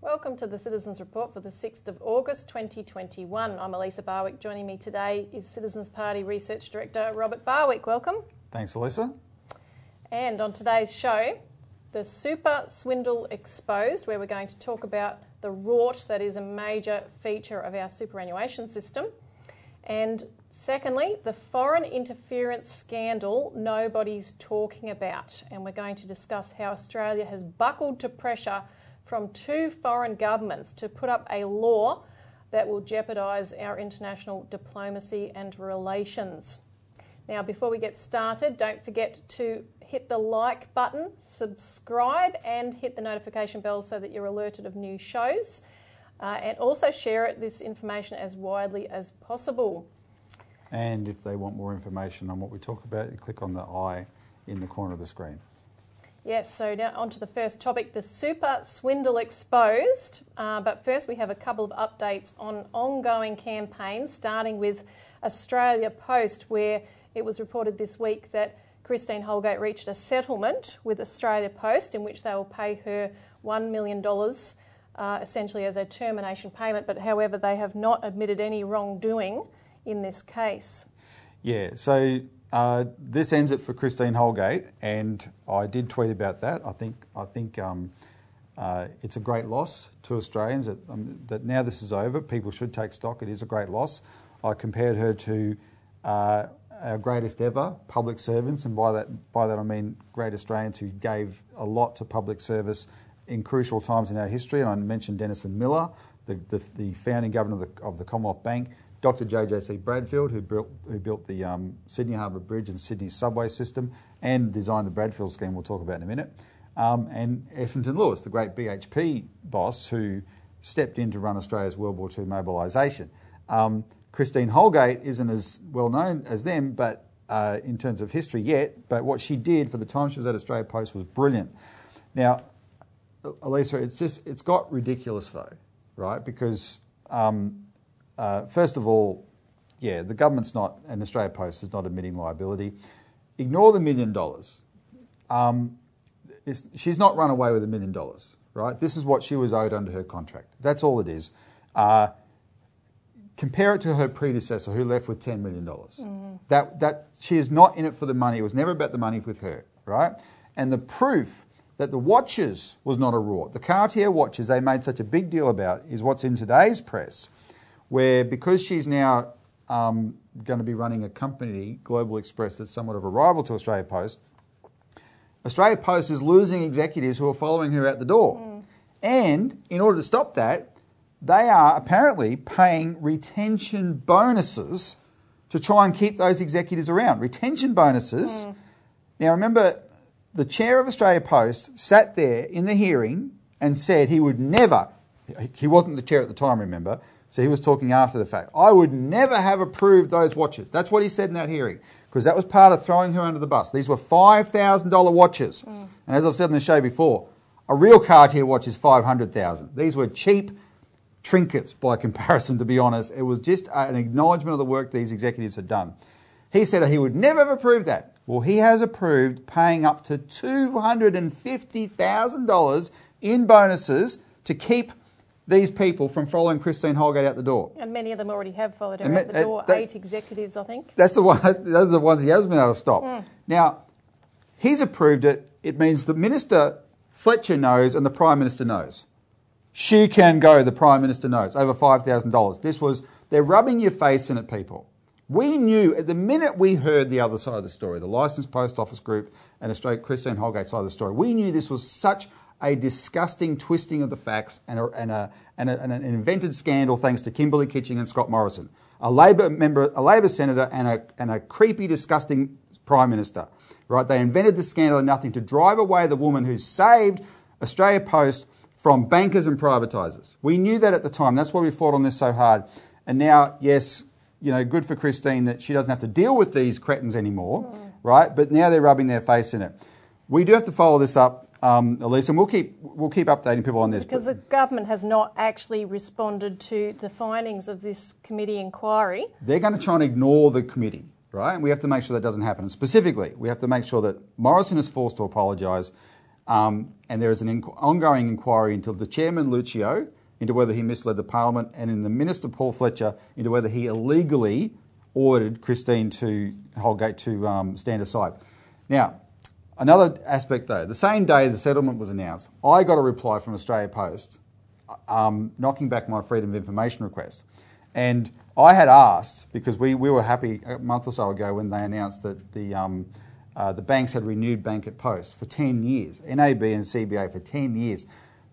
Welcome to the Citizens Report for the 6th of August 2021. I'm Elisa Barwick. Joining me today is Citizens Party Research Director Robert Barwick. Welcome. Thanks, Elisa. And on today's show, the super swindle exposed, where we're going to talk about the rort that is a major feature of our superannuation system. And secondly, the foreign interference scandal nobody's talking about. And we're going to discuss how Australia has buckled to pressure from two foreign governments to put up a law that will jeopardise our international diplomacy and relations. Now, before we get started, don't forget to hit the like button, subscribe, and hit the notification bell so that you're alerted of new shows. Uh, and also share it, this information as widely as possible. And if they want more information on what we talk about, you click on the eye in the corner of the screen. Yes, so now on to the first topic the super swindle exposed. Uh, but first, we have a couple of updates on ongoing campaigns, starting with Australia Post, where it was reported this week that Christine Holgate reached a settlement with Australia Post in which they will pay her $1 million. Uh, essentially, as a termination payment, but however, they have not admitted any wrongdoing in this case. Yeah, so uh, this ends it for Christine Holgate, and I did tweet about that. I think I think um, uh, it's a great loss to Australians that, um, that now this is over. People should take stock. It is a great loss. I compared her to uh, our greatest ever public servants, and by that by that I mean great Australians who gave a lot to public service in crucial times in our history. And I mentioned Denison Miller, the, the, the founding governor of the, of the Commonwealth Bank. Dr. J.J.C. Bradfield, who built, who built the um, Sydney Harbour Bridge and Sydney subway system and designed the Bradfield scheme, we'll talk about in a minute. Um, and Essington Lewis, the great BHP boss who stepped in to run Australia's World War II mobilisation. Um, Christine Holgate isn't as well known as them, but uh, in terms of history yet. But what she did for the time she was at Australia Post was brilliant. Now, Elisa, it's just it's got ridiculous though, right? Because um, uh, first of all, yeah, the government's not, and Australia Post is not admitting liability. Ignore the million dollars. Um, she's not run away with a million dollars, right? This is what she was owed under her contract. That's all it is. Uh, compare it to her predecessor who left with $10 million. Mm. That, that, she is not in it for the money. It was never about the money with her, right? And the proof that the watches was not a rort, the Cartier watches they made such a big deal about, is what's in today's press where because she's now um, going to be running a company, Global Express, that's somewhat of a rival to Australia Post, Australia Post is losing executives who are following her out the door. Mm. And in order to stop that, they are apparently paying retention bonuses to try and keep those executives around. Retention bonuses. Mm. Now, remember, the chair of Australia Post sat there in the hearing and said he would never, he wasn't the chair at the time, remember, so he was talking after the fact. I would never have approved those watches. That's what he said in that hearing, because that was part of throwing her under the bus. These were $5,000 watches. Mm. And as I've said in the show before, a real Cartier watch is 500,000. These were cheap trinkets by comparison, to be honest. It was just an acknowledgement of the work these executives had done. He said he would never have approved that. Well, he has approved paying up to $250,000 in bonuses to keep these people from following Christine Holgate out the door. And many of them already have followed her and out the door, that, eight executives, I think. That's the one, those are the ones he hasn't been able to stop. Mm. Now, he's approved it. It means the Minister Fletcher knows and the Prime Minister knows. She can go, the Prime Minister knows, over $5,000. This was, they're rubbing your face in it, people. We knew at the minute we heard the other side of the story, the licensed post office group and Australia Christine Holgate side of the story, we knew this was such a disgusting twisting of the facts and, a, and, a, and, a, and, an invented scandal thanks to Kimberley Kitching and Scott Morrison, a Labor member, a Labor senator, and a, and a creepy, disgusting prime minister. Right? They invented the scandal and nothing to drive away the woman who saved Australia Post from bankers and privatisers. We knew that at the time. That's why we fought on this so hard. And now, yes, you know, good for Christine that she doesn't have to deal with these cretins anymore, mm. right? But now they're rubbing their face in it. We do have to follow this up um, Elise, and we'll keep we'll keep updating people on this. Because the government has not actually responded to the findings of this committee inquiry. They're going to try and ignore the committee, right? And we have to make sure that doesn't happen. And specifically, we have to make sure that Morrison is forced to apologise, um, and there is an inqu- ongoing inquiry into the chairman Lucio into whether he misled the parliament, and in the minister Paul Fletcher into whether he illegally ordered Christine to Holgate to um, stand aside. Now, another aspect though, the same day the settlement was announced, I got a reply from Australia Post um, knocking back my freedom of information request. And I had asked, because we, we were happy a month or so ago when they announced that the, um, uh, the banks had renewed Bank at Post for 10 years, NAB and CBA for 10 years,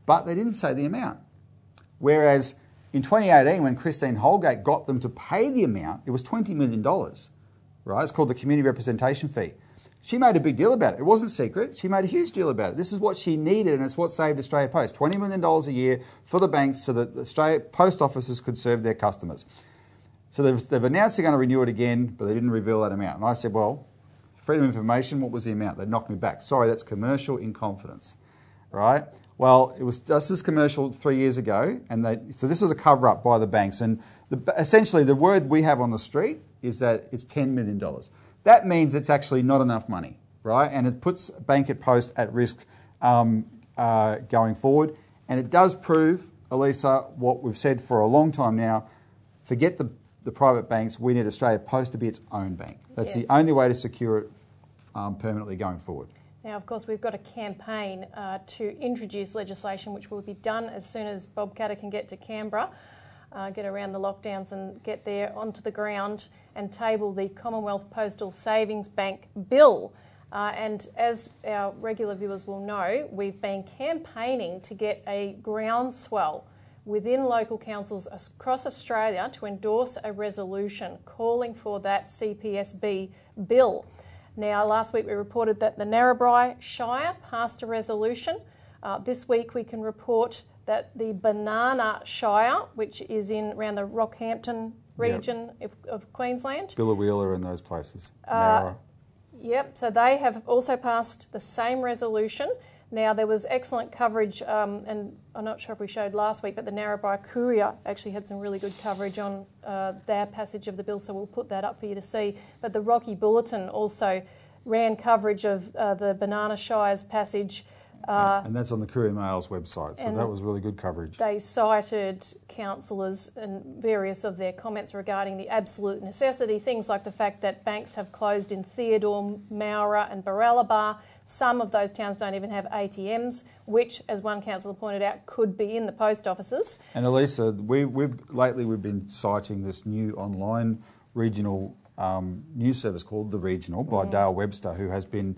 but they didn't say the amount. Whereas in 2018, when Christine Holgate got them to pay the amount, it was $20 million, right? It's called the community representation fee. She made a big deal about it. It wasn't secret. She made a huge deal about it. This is what she needed, and it's what saved Australia Post $20 million a year for the banks so that Australia post offices could serve their customers. So they've, they've announced they're going to renew it again, but they didn't reveal that amount. And I said, well, freedom of information, what was the amount? They knocked me back. Sorry, that's commercial in confidence, right? Well, it was just as commercial three years ago, and they, so this was a cover up by the banks. And the, essentially, the word we have on the street is that it's $10 million. That means it's actually not enough money, right? And it puts Bank at Post at risk um, uh, going forward. And it does prove, Elisa, what we've said for a long time now forget the, the private banks, we need Australia Post to be its own bank. That's Yes. the only way to secure it um, permanently going forward. Now, of course, we've got a campaign uh, to introduce legislation which will be done as soon as Bob Katter can get to Canberra, uh, get around the lockdowns and get there onto the ground and table the Commonwealth Postal Savings Bank bill. Uh, and as our regular viewers will know, we've been campaigning to get a groundswell within local councils across Australia to endorse a resolution calling for that CPSB bill. Now, last week we reported that the Narrabri Shire passed a resolution. Uh, this week we can report that the Banana Shire, which is in around the Rockhampton region of, of Queensland, Biloela and those places. Uh, Yep, so they have also passed the same resolution. Now, there was excellent coverage, um, and I'm not sure if we showed last week, but the Narrabri Courier actually had some really good coverage on uh, their passage of the bill, so we'll put that up for you to see. But the Rocky Bulletin also ran coverage of uh, the Banana Shire's passage. Uh, and that's on the Courier Mail's website, so that was really good coverage. they cited councillors and various of their comments regarding the absolute necessity, things like the fact that banks have closed in Theodore, Moura, and Baralaba. Some of those towns don't even have ATMs, which, as one councillor pointed out, could be in the post offices. And Elisa, we, we've lately we've been citing this new online regional um, news service called The Regional by Dale Webster, who has been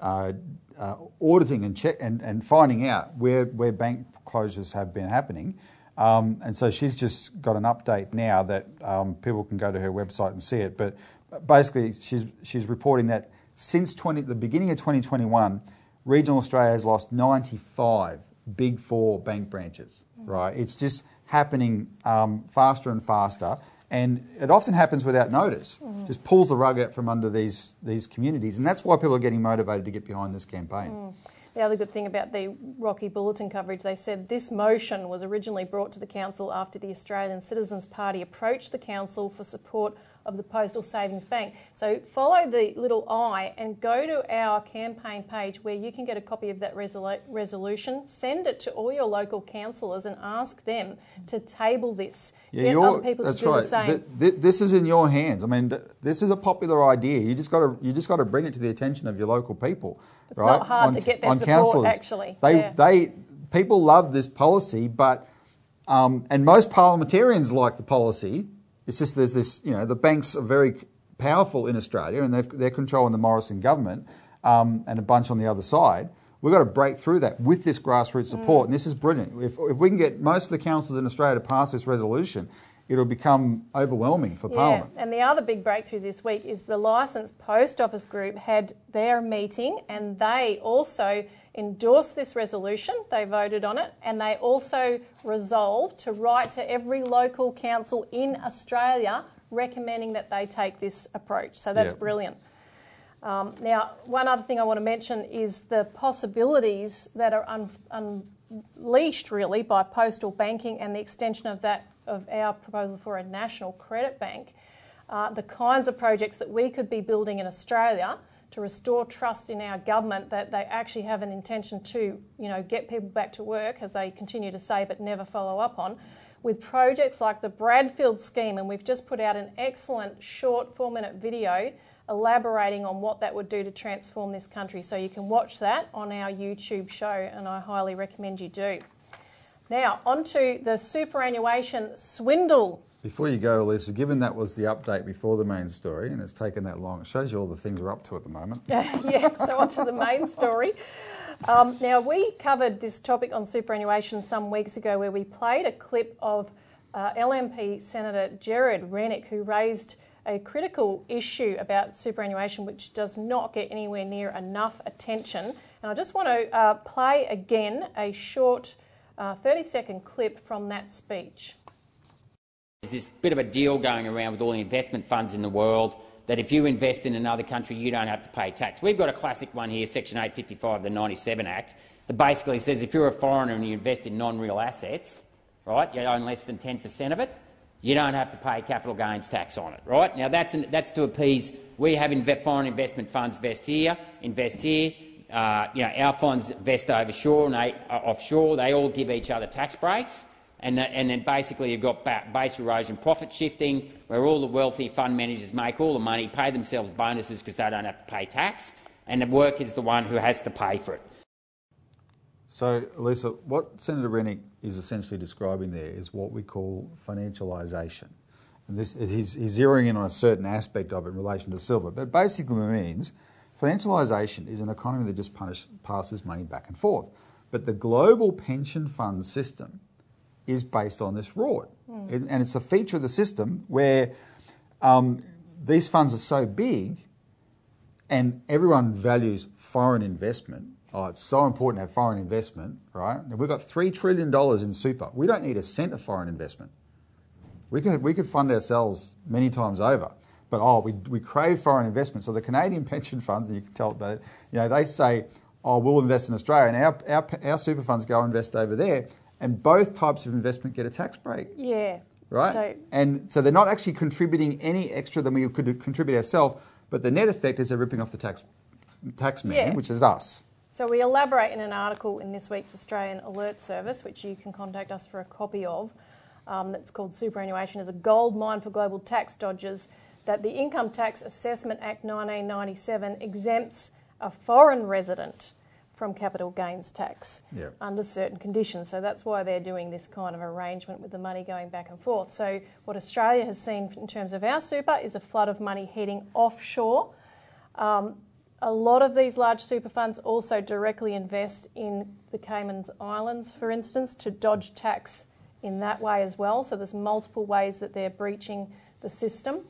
uh, uh, auditing and check and, and finding out where, where bank closures have been happening. Um, and so she's just got an update now that um, people can go to her website and see it. But basically, she's she's reporting that since 20, the beginning of 2021, regional Australia has lost 95 big four bank branches. Right, it's just happening um, faster and faster, and it often happens without notice. Just pulls the rug out from under these these communities, and that's why people are getting motivated to get behind this campaign. The other good thing about the Rocky Bulletin coverage, they said this motion was originally brought to the council after the Australian Citizens Party approached the council for support of the Postal Savings Bank. So follow the little I and go to our campaign page where you can get a copy of that resolu- resolution. Send it to all your local councillors and ask them to table this. Yeah, get other people that's to do right. the same. Th- th- this is in your hands. I mean, th- this is a popular idea. You just got to you just got to bring it to the attention of your local people. It's right? not hard to get their support, councillors. actually. They Yeah. they people love this policy, but um, and most parliamentarians like the policy. It's just there's this you know the banks are very powerful in Australia and they've, they're controlling the Morrison government um, and a bunch on the other side. We've got to break through that with this grassroots support, and this is brilliant. If, if we can get most of the councils in Australia to pass this resolution, it'll become overwhelming for Parliament. Yeah, and the other big breakthrough this week is the licensed post office group had their meeting and they also endorsed this resolution. They voted on it and they also resolved to write to every local council in Australia recommending that they take this approach. So that's Yeah. brilliant. Um, now, one other thing I want to mention is the possibilities that are un- unleashed really by postal banking and the extension of that of our proposal for a national credit bank. Uh, the kinds of projects that we could be building in Australia to restore trust in our government that they actually have an intention to, you know, get people back to work, as they continue to say, but never follow up on with projects like the Bradfield scheme, and we've just put out an excellent short four minute video elaborating on what that would do to transform this country. So you can watch that on our YouTube show, and I highly recommend you do. Now, onto the superannuation swindle. Before you go, Lisa, given that was the update before the main story and it's taken that long, it shows you all the things we're up to at the moment. yeah, so onto the main story. Um, now, we covered this topic on superannuation some weeks ago where we played a clip of uh, LNP Senator Gerard Rennick, who raised a critical issue about superannuation which does not get anywhere near enough attention. And I just want to uh, play again a short uh, 30 second clip from that speech. There's this bit of a deal going around with all the investment funds in the world that if you invest in another country, you don't have to pay tax. We've got a classic one here, Section 855 of the 97 Act, that basically says if you're a foreigner and you invest in non-real assets, right, you own less than 10 per cent of it, you don't have to pay capital gains tax on it, right? Now that's, an, that's to appease. We have foreign investment funds invest here, invest here. Uh, you know, our funds invest offshore and they, uh, offshore. They all give each other tax breaks. And, the, and, then basically you've got base erosion profit shifting, where all the wealthy fund managers make all the money, pay themselves bonuses because they don't have to pay tax, and the worker is the one who has to pay for it. So, Lisa, what Senator Rennick is essentially describing there is what we call financialisation. And this, he's, he's zeroing in on a certain aspect of it in relation to silver, but basically it means financialisation is an economy that just punish, passes money back and forth. But the global pension fund system is based on this rort. Mm. And it's a feature of the system where um, these funds are so big and everyone values foreign investment Oh, it's so important to have foreign investment, right? Now, we've got $3 trillion in super. We don't need a cent of foreign investment. We could, we could fund ourselves many times over. But oh, we, we crave foreign investment. So the Canadian pension funds, and you can tell about it, you know, they say, oh, we'll invest in Australia, and our, our, our super funds go invest over there. And both types of investment get a tax break. Yeah. Right? So, and so they're not actually contributing any extra than we could contribute ourselves, but the net effect is they're ripping off the tax, tax man, yeah. which is us. So we elaborate in an article in this week's Australian Alert Service, which you can contact us for a copy of. Um, that's called Superannuation is a gold mine for global tax dodgers. That the Income Tax Assessment Act 1997 exempts a foreign resident from capital gains tax under certain conditions. So that's why they're doing this kind of arrangement with the money going back and forth. So what Australia has seen in terms of our super is a flood of money heading offshore. Um, a lot of these large super funds also directly invest in the Cayman Islands, for instance, to dodge tax in that way as well. So there's multiple ways that they're breaching the system.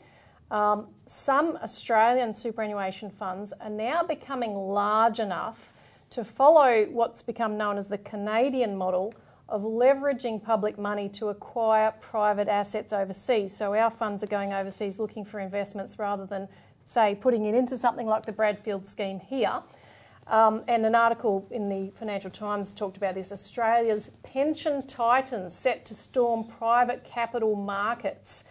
Um, some Australian superannuation funds are now becoming large enough to follow what's become known as the Canadian model of leveraging public money to acquire private assets overseas. So our funds are going overseas looking for investments rather than say, putting it into something like the Bradfield scheme here. Um, and an article in the Financial Times talked about this Australia's pension titans set to storm private capital markets,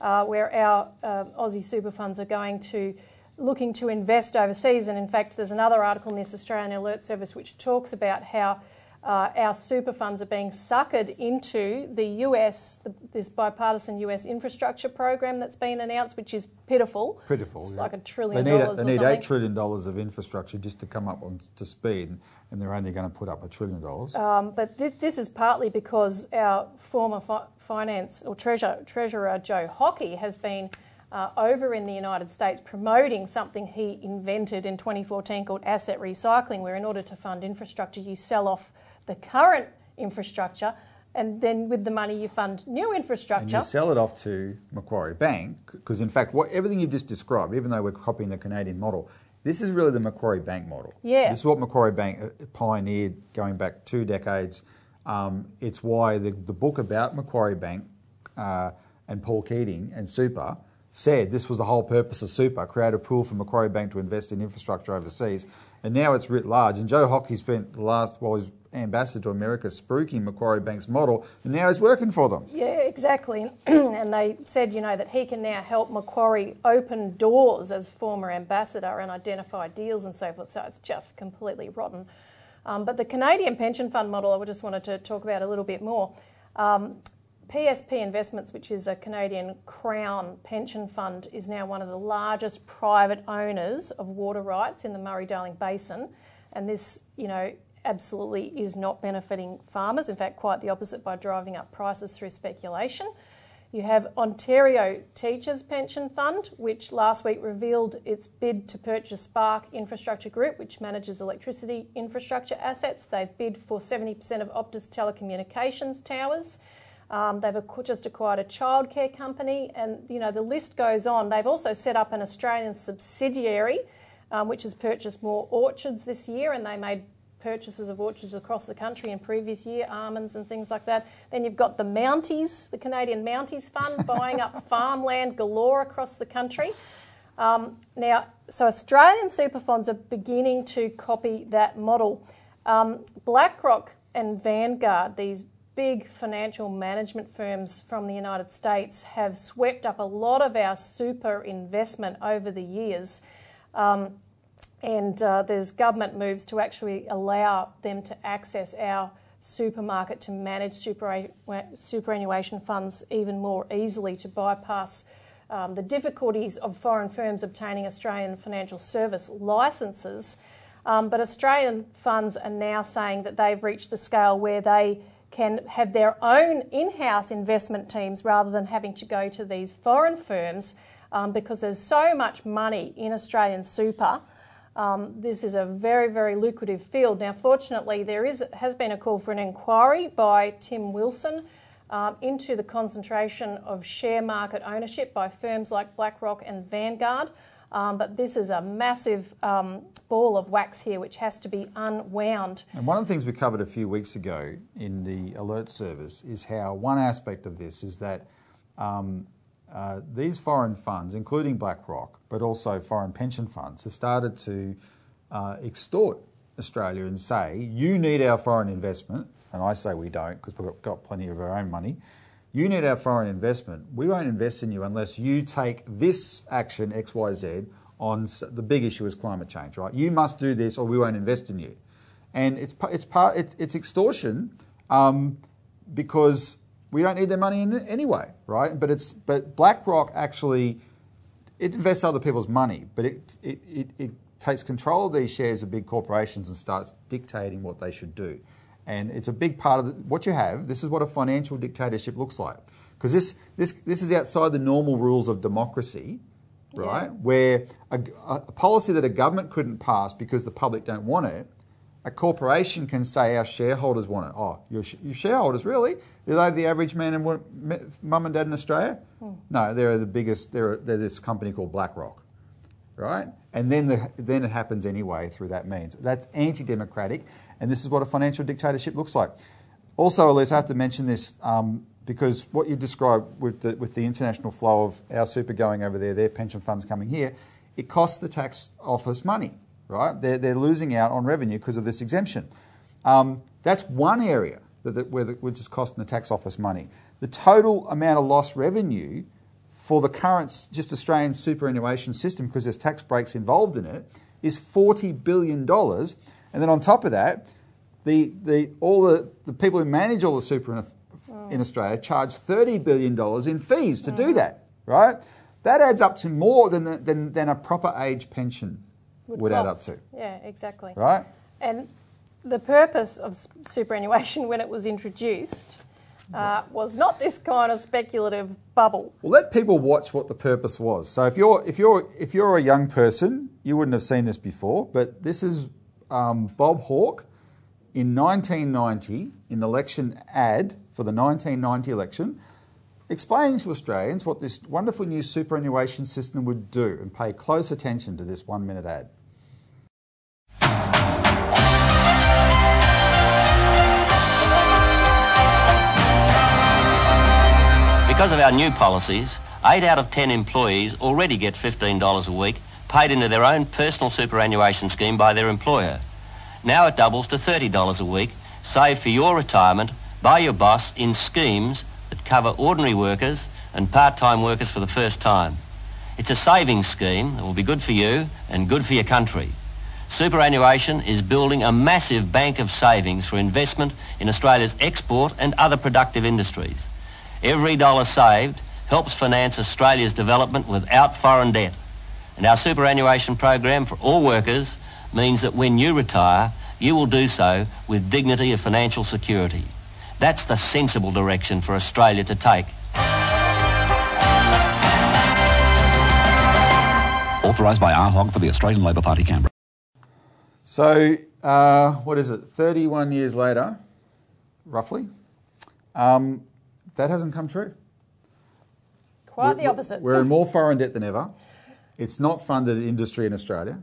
uh, where our uh, Aussie super funds are going to looking to invest overseas. And in fact, there's another article in this Australian Alert Service which talks about how uh, our super funds are being suckered into the US, the, this bipartisan US infrastructure program that's been announced, which is pitiful. Pitiful. It's yeah. like a trillion they need, dollars. They need $8 trillion of infrastructure just to come up on, to speed, and they're only going to put up a trillion dollars. Um, but th- this is partly because our former fi- finance or treasurer, treasurer Joe Hockey has been. Uh, over in the United States promoting something he invented in 2014 called asset recycling, where in order to fund infrastructure, you sell off the current infrastructure, and then with the money you fund new infrastructure. And you sell it off to Macquarie Bank, because in fact, what, everything you've just described, even though we're copying the Canadian model, this is really the Macquarie Bank model. Yeah. This is what Macquarie Bank uh, pioneered going back two decades. Um, it's why the, the book about Macquarie Bank uh, and Paul Keating and Super said this was the whole purpose of super, create a pool for Macquarie Bank to invest in infrastructure overseas. And now it's writ large. And Joe Hockey spent the last, while well, he's ambassador to America, spruiking Macquarie Bank's model, and now he's working for them. Yeah, exactly. and they said, you know, that he can now help Macquarie open doors as former ambassador and identify deals and so forth. So it's just completely rotten. Um, but the Canadian pension fund model, I just wanted to talk about a little bit more. Um, PSP Investments, which is a Canadian Crown pension fund, is now one of the largest private owners of water rights in the Murray Darling Basin. And this, you know, absolutely is not benefiting farmers. In fact, quite the opposite by driving up prices through speculation. You have Ontario Teachers Pension Fund, which last week revealed its bid to purchase Spark Infrastructure Group, which manages electricity infrastructure assets. They've bid for 70% of Optus telecommunications towers. Um, they've just acquired a childcare company, and you know the list goes on. They've also set up an Australian subsidiary, um, which has purchased more orchards this year, and they made purchases of orchards across the country in previous year, almonds and things like that. Then you've got the Mounties, the Canadian Mounties Fund, buying up farmland galore across the country. Um, now, so Australian super funds are beginning to copy that model. Um, BlackRock and Vanguard, these big financial management firms from the United States have swept up a lot of our super investment over the years. Um, and uh, there's government moves to actually allow them to access our supermarket to manage super, superannuation funds even more easily to bypass um, the difficulties of foreign firms obtaining Australian financial service licences. Um, but Australian funds are now saying that they've reached the scale where they can have their own in house investment teams rather than having to go to these foreign firms um, because there's so much money in Australian super. Um, this is a very, very lucrative field. Now, fortunately, there is, has been a call for an inquiry by Tim Wilson um, into the concentration of share market ownership by firms like BlackRock and Vanguard. Um, but this is a massive um, ball of wax here which has to be unwound. And one of the things we covered a few weeks ago in the alert service is how one aspect of this is that um, uh, these foreign funds, including BlackRock, but also foreign pension funds, have started to uh, extort Australia and say, you need our foreign investment. And I say we don't because we've got plenty of our own money. You need our foreign investment. We won't invest in you unless you take this action, XYZ, on the big issue is climate change, right? You must do this or we won't invest in you. And it's, it's, part, it's, it's extortion um, because we don't need their money in anyway, right? But, it's, but BlackRock actually, it invests other people's money, but it, it, it, it takes control of these shares of big corporations and starts dictating what they should do. And it's a big part of the, what you have. This is what a financial dictatorship looks like. Because this, this, this is outside the normal rules of democracy right? Yeah. Where a, a, policy that a government couldn't pass because the public don't want it, a corporation can say our shareholders want it. Oh, your, your shareholders really? Are they the average man and mum and dad in Australia? Hmm. No, they're the biggest. They're, they're this company called BlackRock, right? And then the, then it happens anyway through that means. That's anti-democratic, and this is what a financial dictatorship looks like. Also, Elise, I have to mention this. Um, because what you described with the, with the international flow of our super going over there, their pension funds coming here, it costs the tax office money, right? They're, they're losing out on revenue because of this exemption. Um, that's one area that, that, where the, which is costing the tax office money. The total amount of lost revenue for the current just Australian superannuation system, because there's tax breaks involved in it, is $40 billion. And then on top of that, the, the, all the, the people who manage all the super mm. in Australia charge $30 billion in fees to mm. do that, right? That adds up to more than, the, than, than a proper age pension would, would add up to. Yeah, exactly. Right? And the purpose of superannuation when it was introduced uh, was not this kind of speculative bubble. Well, let people watch what the purpose was. So if you're if you're if you're a young person, you wouldn't have seen this before, but this is um, Bob Hawke in 1990 in election ad for the 1990 election, explaining to Australians what this wonderful new superannuation system would do and pay close attention to this one minute ad. Because of our new policies, 8 out of 10 employees already get $15 a week paid into their own personal superannuation scheme by their employer. Now it doubles to $30 a week, saved for your retirement by your boss in schemes that cover ordinary workers and part-time workers for the first time. It's a savings scheme that will be good for you and good for your country. Superannuation is building a massive bank of savings for investment in Australia's export and other productive industries. Every dollar saved helps finance Australia's development without foreign debt. And our superannuation program for all workers means that when you retire, you will do so with dignity of financial security. That's the sensible direction for Australia to take. Authorised by R. Hogg for the Australian Labor Party, Canberra. So, uh, what is it? 31 years later, roughly, um, that hasn't come true. Quite We're- the opposite. We're in more foreign debt than ever. It's not funded industry in Australia.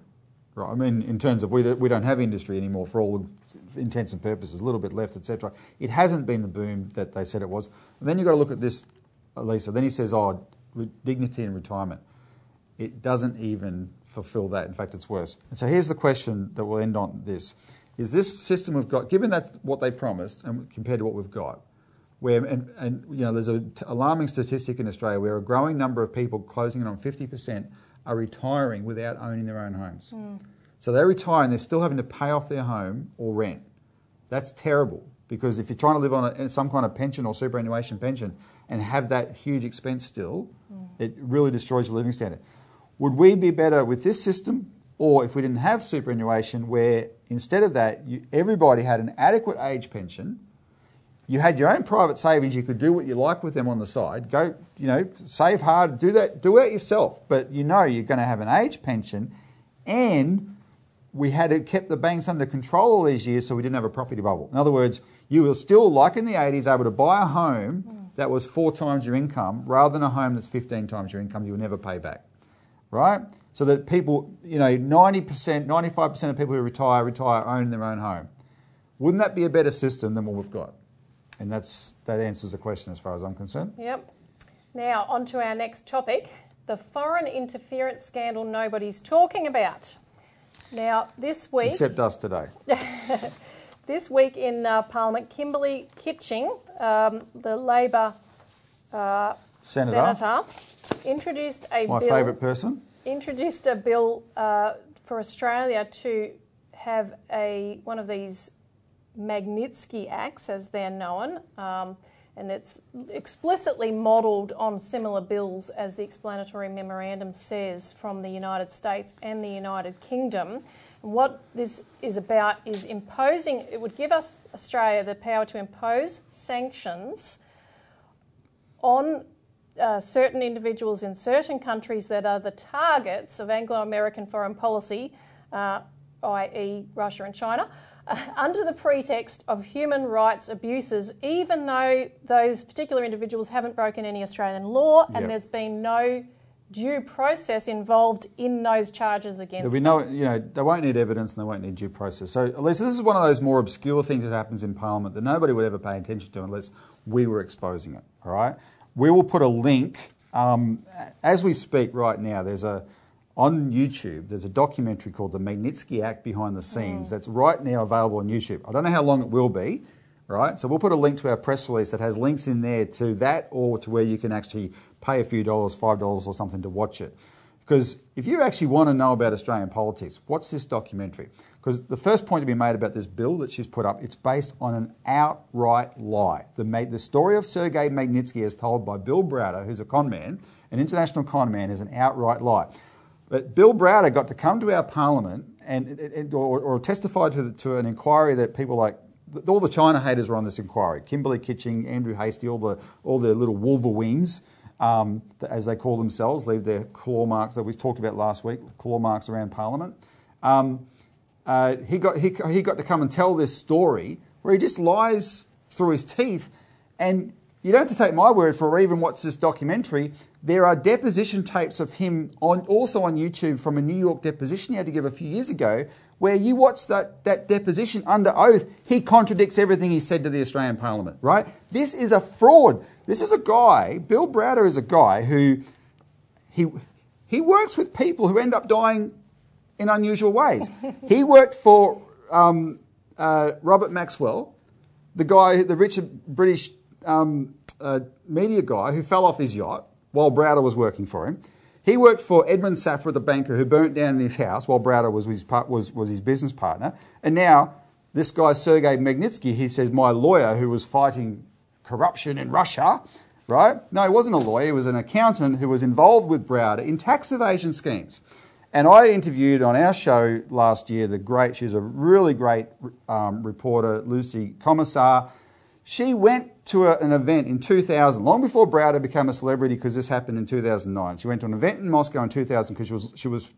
Right. I mean, in terms of we don't, we don't have industry anymore for all intents and purposes, a little bit left, etc. It hasn't been the boom that they said it was. And then you've got to look at this, Lisa. Then he says, oh, dignity and retirement. It doesn't even fulfill that. In fact, it's worse. And so here's the question that we'll end on this. Is this system we've got, given that's what they promised and compared to what we've got, where, and, and you know, there's an alarming statistic in Australia where a growing number of people closing in on 50% are retiring without owning their own homes. Hmm. So they retire and they're still having to pay off their home or rent. That's terrible because if you're trying to live on a, some kind of pension or superannuation pension and have that huge expense still, hmm. it really destroys your living standard. Would we be better with this system or if we didn't have superannuation where instead of that, you, everybody had an adequate age pension? You had your own private savings. You could do what you like with them on the side. Go, you know, save hard. Do that. Do it yourself. But you know you're going to have an age pension, and we had kept the banks under control all these years, so we didn't have a property bubble. In other words, you were still, like in the 80s, able to buy a home that was four times your income, rather than a home that's 15 times your income. You will never pay back, right? So that people, you know, 90%, 95% of people who retire retire own their own home. Wouldn't that be a better system than what we've got? And that's that answers the question as far as I'm concerned. Yep. Now, on to our next topic the foreign interference scandal nobody's talking about. Now, this week, Except us today. this week in uh, Parliament, Kimberley Kitching, um, the Labor uh, Senator, senator, introduced a my bill. favourite person. introduced a bill uh, for Australia to have a one of these Magnitsky Acts, as they're known, um, and it's explicitly modelled on similar bills as the explanatory memorandum says from the United States and the United Kingdom. And what this is about is imposing. It would give us Australia the power to impose sanctions on uh, certain individuals in certain countries that are the targets of Anglo American foreign policy, uh, i.e., Russia and China, under the pretext of human rights abuses, even though those particular individuals haven't broken any Australian law and Yep. there's been no due process involved in those charges against There'll be no, you know, they won't need evidence and they won't need due process. So, Lisa, this is one of those more obscure things that happens in Parliament that nobody would ever pay attention to unless we were exposing it. All right, we will put a link um, as we speak right now. There's a on YouTube. There's a documentary called "The Magnitsky Act Behind the Scenes" mm. that's right now available on YouTube. I don't know how long it will be. Right, so we'll put a link to our press release that has links in there to that or to where you can actually pay a few dollars, five dollars or something to watch it. Because if you actually want to know about Australian politics, watch this documentary. Because the first point to be made about this bill that she's put up, it's based on an outright lie. The, the story of Sergei Magnitsky, as told by Bill Browder, who's a con man, an international con man, is an outright lie. But Bill Browder got to come to our parliament and, or, or testify to, the, to an inquiry that people like all the China haters were on this inquiry. Kimberley Kitching, Andrew Hastie, all the all the little Wolverines, um, as they call themselves, leave their claw marks that we talked about last week, claw marks around Parliament. Um, uh, he got he, he got to come and tell this story where he just lies through his teeth, and you don't have to take my word for it or even watch this documentary. There are deposition tapes of him on also on YouTube from a New York deposition he had to give a few years ago, where you watch that, that deposition under oath, he contradicts everything he said to the Australian Parliament, right? This is a fraud. This is a guy, Bill Browder is a guy who he, he works with people who end up dying in unusual ways. he worked for um, uh, Robert Maxwell, the guy, the rich British um, uh, media guy who fell off his yacht while Browder was working for him. He worked for Edmond Safra, the banker, who burnt down his house while Browder was his, was, was his business partner. And now, this guy, Sergei Magnitsky, he says, my lawyer who was fighting corruption in Russia, right? No, he wasn't a lawyer, he was an accountant who was involved with Browder in tax evasion schemes. And I interviewed on our show last year the great, she's a really great um, reporter, Lucy Komisar. She went to a, an event in 2000, long before Browder became a celebrity, because this happened in 2009. She went to an event in Moscow in 2000 because she was, she was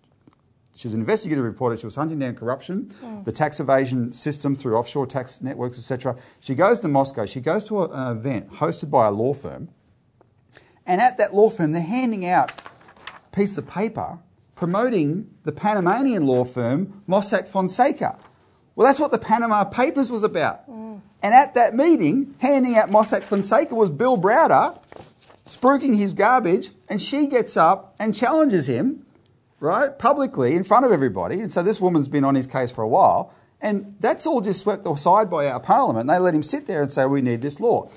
she was an investigative reporter. She was hunting down corruption, mm. the tax evasion system through offshore tax networks, etc. She goes to Moscow. She goes to a, an event hosted by a law firm, and at that law firm, they're handing out a piece of paper promoting the Panamanian law firm Mossack Fonseca. Well, that's what the Panama Papers was about. Mm. And at that meeting, handing out Mossack Fonseca was Bill Browder, spruiking his garbage, and she gets up and challenges him, right, publicly in front of everybody. And so this woman's been on his case for a while. And that's all just swept aside by our parliament. They let him sit there and say, we need this law.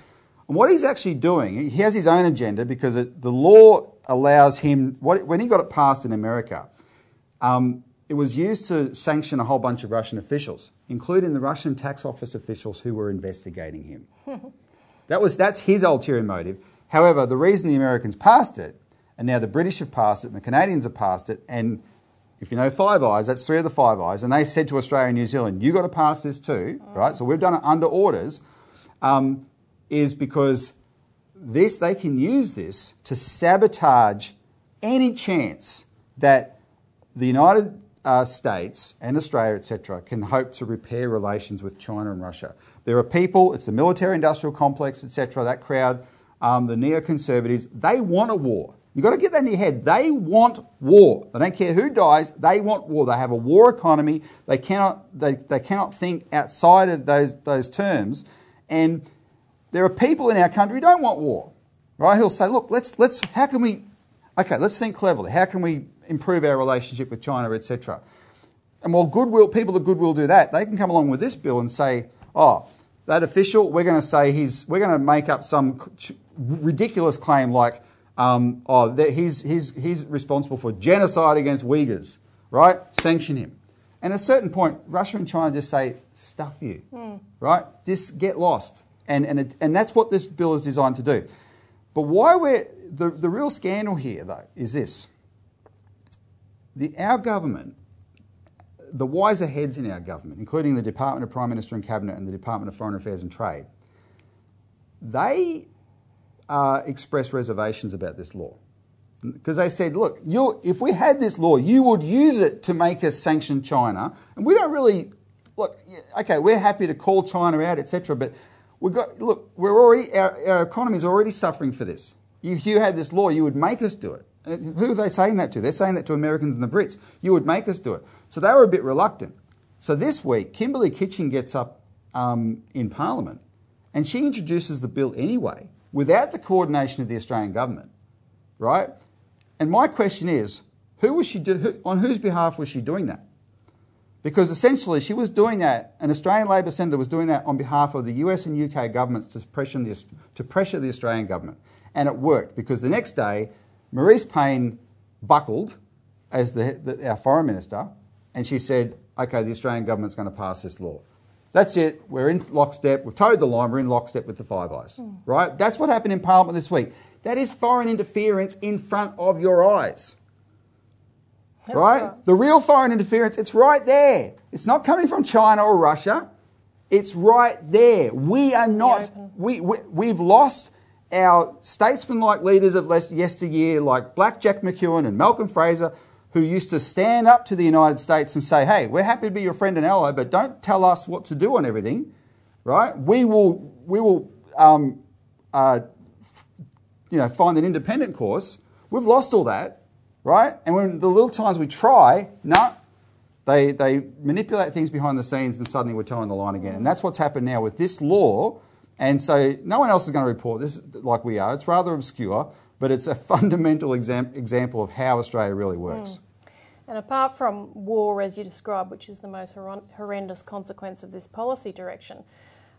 And what he's actually doing, he has his own agenda because it, the law allows him, what, when he got it passed in America, um, it was used to sanction a whole bunch of Russian officials, including the Russian tax office officials who were investigating him. that was, that's his ulterior motive. However, the reason the Americans passed it, and now the British have passed it, and the Canadians have passed it, and if you know Five Eyes, that's three of the Five Eyes, and they said to Australia and New Zealand, you've got to pass this too, right? So we've done it under orders. Um, is because this they can use this to sabotage any chance that the United uh, States and Australia, etc., can hope to repair relations with China and Russia. There are people, it's the military industrial complex, etc., that crowd, um, the neoconservatives, they want a war. You've got to get that in your head. They want war. They don't care who dies, they want war. They have a war economy. They cannot, they, they cannot think outside of those, those terms. And there are people in our country who don't want war, right? He'll say, look, let's, let's, how can we, okay, let's think cleverly. How can we improve our relationship with China, etc.? And while goodwill, people of goodwill do that, they can come along with this bill and say, oh, that official, we're going to say he's, we're going to make up some ridiculous claim like, um, oh, he's, he's, he's responsible for genocide against Uyghurs, right? Sanction him. And at a certain point, Russia and China just say, stuff you, mm. right? Just get lost. And, and, it, and that's what this bill is designed to do. But why we're, the, the real scandal here, though, is this. The, our government, the wiser heads in our government, including the Department of Prime Minister and Cabinet and the Department of Foreign Affairs and Trade, they uh, expressed reservations about this law. Because they said, look, if we had this law, you would use it to make us sanction China. And we don't really, look, okay, we're happy to call China out, etc., but We've got, look, we're already, our, our economy is already suffering for this. If you had this law, you would make us do it. Who are they saying that to? They're saying that to Americans and the Brits. You would make us do it. So they were a bit reluctant. So this week, Kimberley Kitching gets up um, in Parliament and she introduces the bill anyway without the coordination of the Australian government, right? And my question is, who was she do, who, on whose behalf was she doing that? Because essentially, she was doing that, an Australian Labor senator was doing that on behalf of the US and UK governments to pressure the, to pressure the Australian government. And it worked because the next day, Marise Payne buckled as the, the, our foreign minister and she said, okay, the Australian government's going to pass this law. That's it. We're in lockstep. We've toed the line. We're in lockstep with the Five Eyes. Mm. Right? That's what happened in Parliament this week. That is foreign interference in front of your eyes right? right? The real foreign interference, it's right there. It's not coming from China or Russia. It's right there. We are not, we, we, we've lost our statesman-like leaders of yesteryear, like Black Jack McEwen and Malcolm Fraser, who used to stand up to the United States and say, hey, we're happy to be your friend and ally, but don't tell us what to do on everything, right? We will, we will um, uh, you know, find an independent course. We've lost all that, right? And when the little times we try, no, they, they manipulate things behind the scenes and suddenly we're toeing the line again. And that's what's happened now with this law. And so no one else is going to report this like we are. It's rather obscure, but it's a fundamental exam- example of how Australia really works. And apart from war, as you described, which is the most hor- horrendous consequence of this policy direction,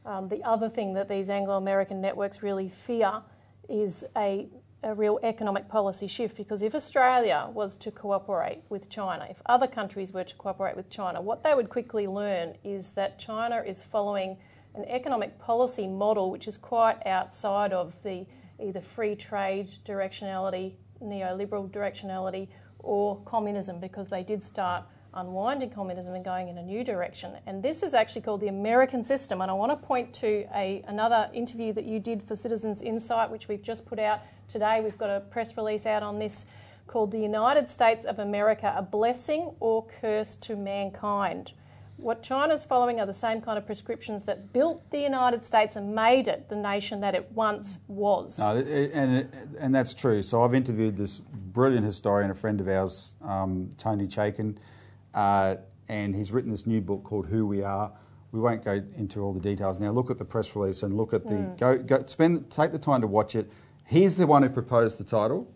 um, the other thing that these Anglo American networks really fear is a, a real economic policy shift because if Australia was to cooperate with China, if other countries were to cooperate with China, what they would quickly learn is that China is following an economic policy model which is quite outside of the either free trade directionality, neoliberal directionality, or communism because they did start unwinding communism and going in a new direction. And this is actually called the American system. And I want to point to a, another interview that you did for Citizens Insight, which we've just put out today. We've got a press release out on this called The United States of America A Blessing or Curse to Mankind. What China's following are the same kind of prescriptions that built the United States and made it the nation that it once was. No, and, and that's true. So I've interviewed this brilliant historian, a friend of ours, um, Tony Chaitkin, uh, and he's written this new book called Who We Are. We won't go into all the details now. Look at the press release and look at the go, go spend take the time to watch it. He's the one who proposed the title,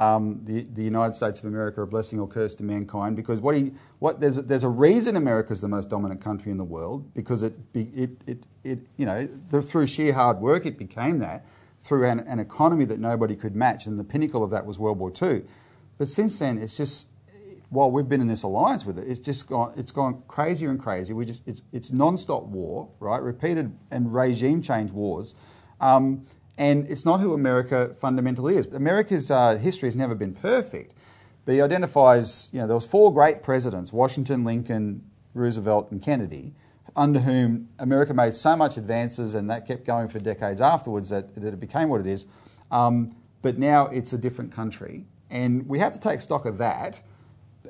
um, the, the United States of America, a blessing or curse to mankind. Because what he what there's there's a reason America's the most dominant country in the world because it it, it, it you know the, through sheer hard work it became that through an, an economy that nobody could match, and the pinnacle of that was World War II. But since then, it's just while we've been in this alliance with it, it's just gone. It's gone crazier and crazier. We just it's, it's non-stop war, right? Repeated and regime change wars, um, and it's not who America fundamentally is. America's uh, history has never been perfect, but he identifies. You know, there was four great presidents: Washington, Lincoln, Roosevelt, and Kennedy. Under whom America made so much advances, and that kept going for decades afterwards, that, that it became what it is. Um, but now it's a different country, and we have to take stock of that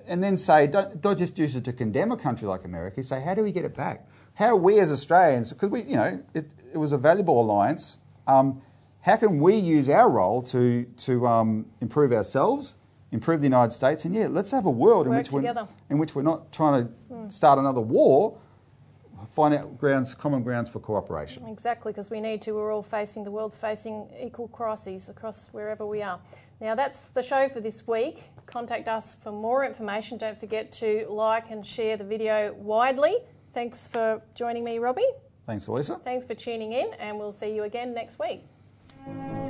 and then say, don't, don't just use it to condemn a country like America. Say, how do we get it back? How are we as Australians, because we, you know, it, it was a valuable alliance. Um, how can we use our role to to um, improve ourselves, improve the United States, and yeah, let's have a world in which we're in which we're not trying to start another war. Find out grounds, common grounds for cooperation. Exactly, because we need to. We're all facing, the world's facing equal crises across wherever we are. Now, that's the show for this week. Contact us for more information. Don't forget to like and share the video widely. Thanks for joining me, Robbie. Thanks, Elisa. Thanks for tuning in, and we'll see you again next week. Bye.